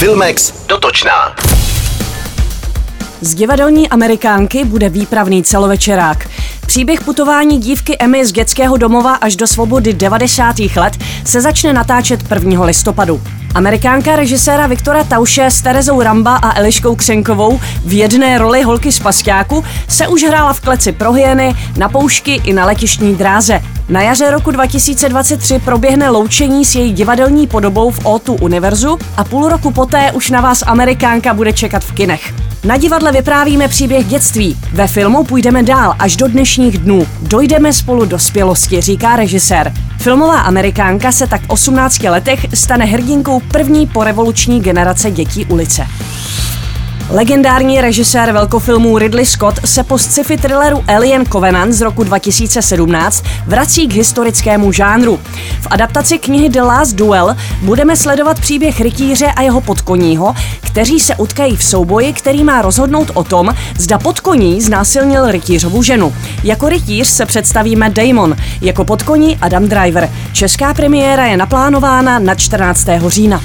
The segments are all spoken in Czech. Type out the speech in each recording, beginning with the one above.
Filmex dotočná. Z divadelní amerikánky bude výpravný celovečerák. Příběh putování dívky Emmy z dětského domova až do svobody 90. let se začne natáčet 1. listopadu. Amerikánka režiséra Viktora Tauše s Terezou Ramba a Eliškou Křenkovou v jedné roli holky z Pasťáku se už hrála v kleci pro hyeny, na poušky i na letištní dráze. Na jaře roku 2023 proběhne loučení s její divadelní podobou v O2 Univerzu a půl roku poté už na vás Amerikánka bude čekat v kinech. Na divadle vyprávíme příběh dětství. Ve filmu půjdeme dál až do dnešních dnů. Dojdeme spolu do spělosti, říká režisér. Filmová amerikánka se tak v 18 letech stane hrdinkou první porevoluční generace dětí ulice. Legendární režisér velkofilmů Ridley Scott se po sci-fi thrilleru Alien Covenant z roku 2017 vrací k historickému žánru. V adaptaci knihy The Last Duel budeme sledovat příběh rytíře a jeho podkoního, kteří se utkají v souboji, který má rozhodnout o tom, zda podkoní znásilnil rytířovu ženu. Jako rytíř se představíme Damon, jako podkoní Adam Driver. Česká premiéra je naplánována na 14. října.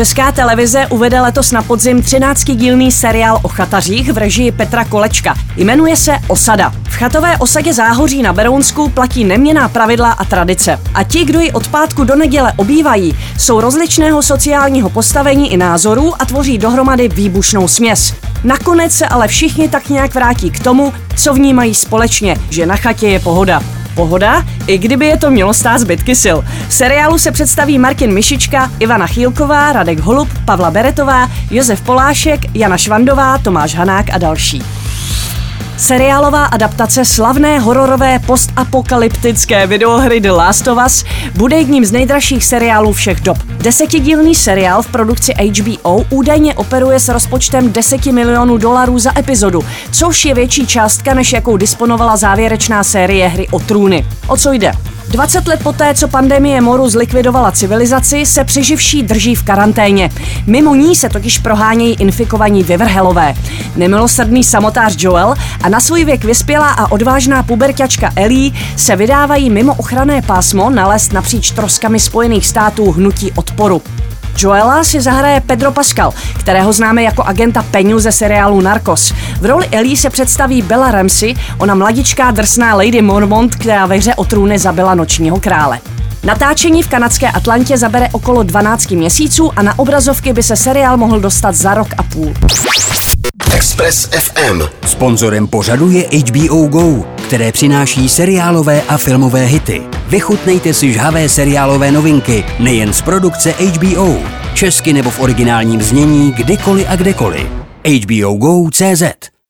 Česká televize uvede letos na podzim 13-dílný seriál o chatařích v režii Petra Kolečka. Jmenuje se Osada. V chatové osadě Záhoří na Berounsku platí neměná pravidla a tradice. A ti, kdo ji od pátku do neděle obývají, jsou rozličného sociálního postavení i názorů a tvoří dohromady výbušnou směs. Nakonec se ale všichni tak nějak vrátí k tomu, co vnímají společně, že na chatě je pohoda. Pohoda, i kdyby je to mělo stát zbytky sil. V seriálu se představí Martin Mišička, Ivana Chýlková, Radek Holub, Pavla Beretová, Josef Polášek, Jana Švandová, Tomáš Hanák a další. Seriálová adaptace slavné hororové postapokalyptické videohry The Last of Us bude jedním z nejdražších seriálů všech dob. Desetidílný seriál v produkci HBO údajně operuje s rozpočtem 10 milionů dolarů za epizodu, což je větší částka, než jakou disponovala závěrečná série hry o trůny. O co jde? 20 let poté, co pandemie moru zlikvidovala civilizaci, se přeživší drží v karanténě. Mimo ní se totiž prohánějí infikovaní vyvrhelové. Nemilosrdný samotář Joel a na svůj věk vyspělá a odvážná puberťačka Ellie se vydávají mimo ochranné pásmo nalézt napříč troskami Spojených států hnutí odporu. Joela si zahraje Pedro Pascal, kterého známe jako agenta Peňu ze seriálu Narcos. V roli Ellie se představí Bella Ramsey, ona mladičká drsná Lady Mormont, která ve hře o trůny zabila nočního krále. Natáčení v kanadské Atlantě zabere okolo 12 měsíců a na obrazovky by se seriál mohl dostat za rok a půl. Express FM. Sponzorem pořadu je HBO Go, které přináší seriálové a filmové hity. Vychutnejte si žhavé seriálové novinky nejen z produkce HBO, česky nebo v originálním znění kdykoliv a kdekoliv. HBO Go.cz